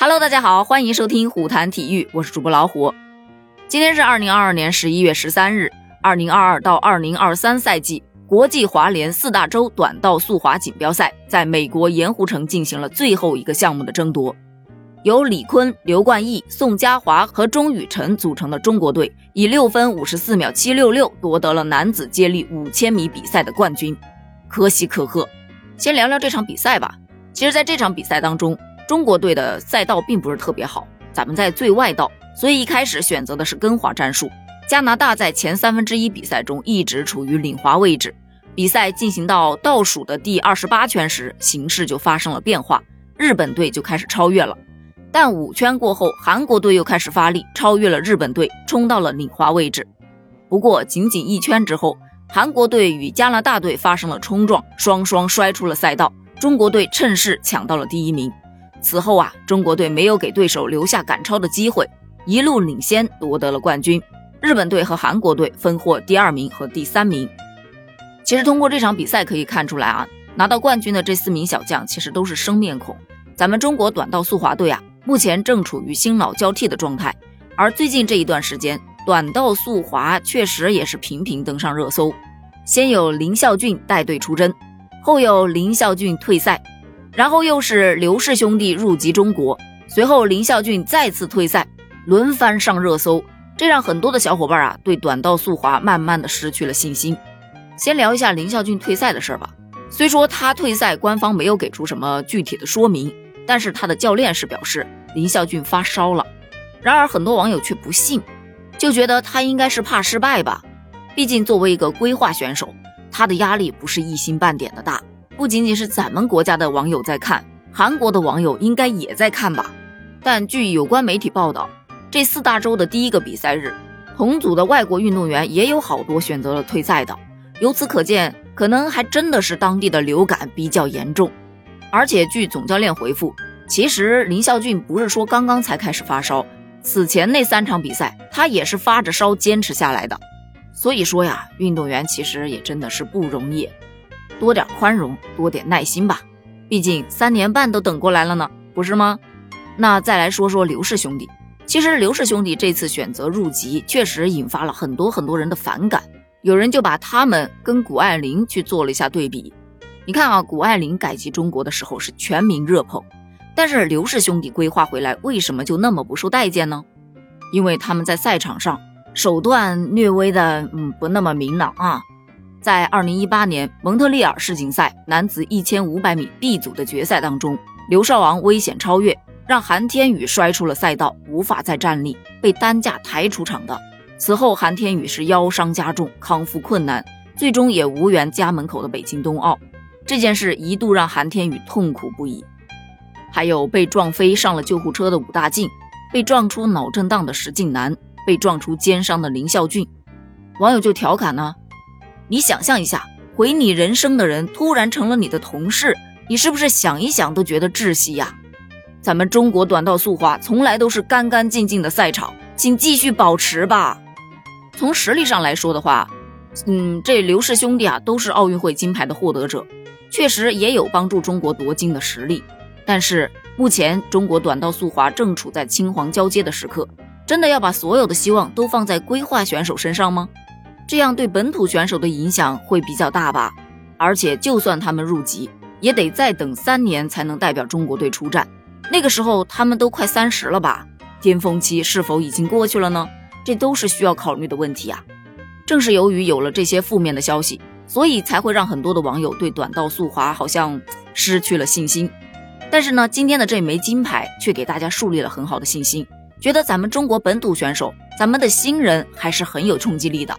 Hello，大家好，欢迎收听虎谈体育，我是主播老虎。今天是二零二二年十一月十三日，二零二二到二零二三赛季国际滑联四大洲短道速滑锦标赛在美国盐湖城进行了最后一个项目的争夺。由李坤、刘冠毅、宋佳华和钟雨辰组成的中国队，以六分五十四秒七六六夺得了男子接力五千米比赛的冠军，可喜可贺。先聊聊这场比赛吧。其实，在这场比赛当中，中国队的赛道并不是特别好，咱们在最外道，所以一开始选择的是跟滑战术。加拿大在前三分之一比赛中一直处于领滑位置，比赛进行到倒数的第二十八圈时，形势就发生了变化，日本队就开始超越了。但五圈过后，韩国队又开始发力，超越了日本队，冲到了领滑位置。不过，仅仅一圈之后，韩国队与加拿大队发生了冲撞，双双摔出了赛道。中国队趁势抢到了第一名。此后啊，中国队没有给对手留下赶超的机会，一路领先夺得了冠军。日本队和韩国队分获第二名和第三名。其实通过这场比赛可以看出来啊，拿到冠军的这四名小将其实都是生面孔。咱们中国短道速滑队啊。目前正处于新老交替的状态，而最近这一段时间，短道速滑确实也是频频登上热搜。先有林孝俊带队出征，后有林孝俊退赛，然后又是刘氏兄弟入籍中国，随后林孝俊再次退赛，轮番上热搜，这让很多的小伙伴啊对短道速滑慢慢的失去了信心。先聊一下林孝俊退赛的事儿吧。虽说他退赛，官方没有给出什么具体的说明，但是他的教练是表示。林孝俊发烧了，然而很多网友却不信，就觉得他应该是怕失败吧。毕竟作为一个规划选手，他的压力不是一星半点的大。不仅仅是咱们国家的网友在看，韩国的网友应该也在看吧。但据有关媒体报道，这四大洲的第一个比赛日，同组的外国运动员也有好多选择了退赛的。由此可见，可能还真的是当地的流感比较严重。而且据总教练回复。其实林孝俊不是说刚刚才开始发烧，此前那三场比赛他也是发着烧坚持下来的。所以说呀，运动员其实也真的是不容易，多点宽容，多点耐心吧。毕竟三年半都等过来了呢，不是吗？那再来说说刘氏兄弟，其实刘氏兄弟这次选择入籍，确实引发了很多很多人的反感。有人就把他们跟谷爱凌去做了一下对比。你看啊，谷爱凌改籍中国的时候是全民热捧。但是刘氏兄弟规划回来，为什么就那么不受待见呢？因为他们在赛场上手段略微的，嗯，不那么明朗啊。在二零一八年蒙特利尔世锦赛男子一千五百米 B 组的决赛当中，刘少昂危险超越，让韩天宇摔出了赛道，无法再站立，被担架抬出场的。此后，韩天宇是腰伤加重，康复困难，最终也无缘家门口的北京冬奥。这件事一度让韩天宇痛苦不已。还有被撞飞上了救护车的武大靖，被撞出脑震荡的石敬南，被撞出肩伤的林孝俊，网友就调侃呢：“你想象一下，毁你人生的人突然成了你的同事，你是不是想一想都觉得窒息呀？”咱们中国短道速滑从来都是干干净净的赛场，请继续保持吧。从实力上来说的话，嗯，这刘氏兄弟啊都是奥运会金牌的获得者，确实也有帮助中国夺金的实力。但是目前中国短道速滑正处在青黄交接的时刻，真的要把所有的希望都放在规划选手身上吗？这样对本土选手的影响会比较大吧。而且就算他们入籍，也得再等三年才能代表中国队出战，那个时候他们都快三十了吧？巅峰期是否已经过去了呢？这都是需要考虑的问题啊。正是由于有了这些负面的消息，所以才会让很多的网友对短道速滑好像失去了信心。但是呢，今天的这枚金牌却给大家树立了很好的信心，觉得咱们中国本土选手，咱们的新人还是很有冲击力的。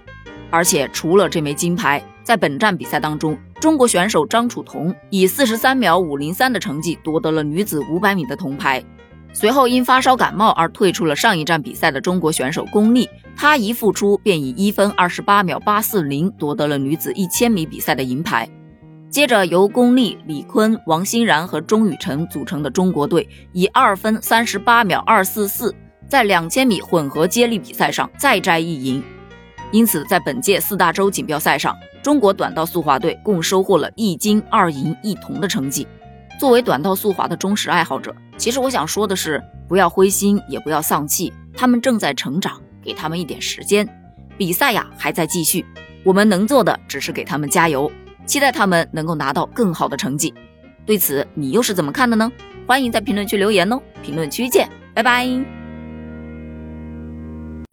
而且除了这枚金牌，在本站比赛当中，中国选手张楚彤以四十三秒五零三的成绩夺得了女子五百米的铜牌。随后因发烧感冒而退出了上一站比赛的中国选手龚丽，她一复出便以一分二十八秒八四零夺得了女子一千米比赛的银牌。接着，由龚丽、李坤、王欣然和钟雨辰组成的中国队，以二分三十八秒二四四，在两千米混合接力比赛上再摘一银。因此，在本届四大洲锦标赛上，中国短道速滑队共收获了一金二银一铜的成绩。作为短道速滑的忠实爱好者，其实我想说的是，不要灰心，也不要丧气，他们正在成长，给他们一点时间。比赛呀还在继续，我们能做的只是给他们加油，期待他们能够拿到更好的成绩。对此，你又是怎么看的呢？欢迎在评论区留言哦！评论区见，拜拜。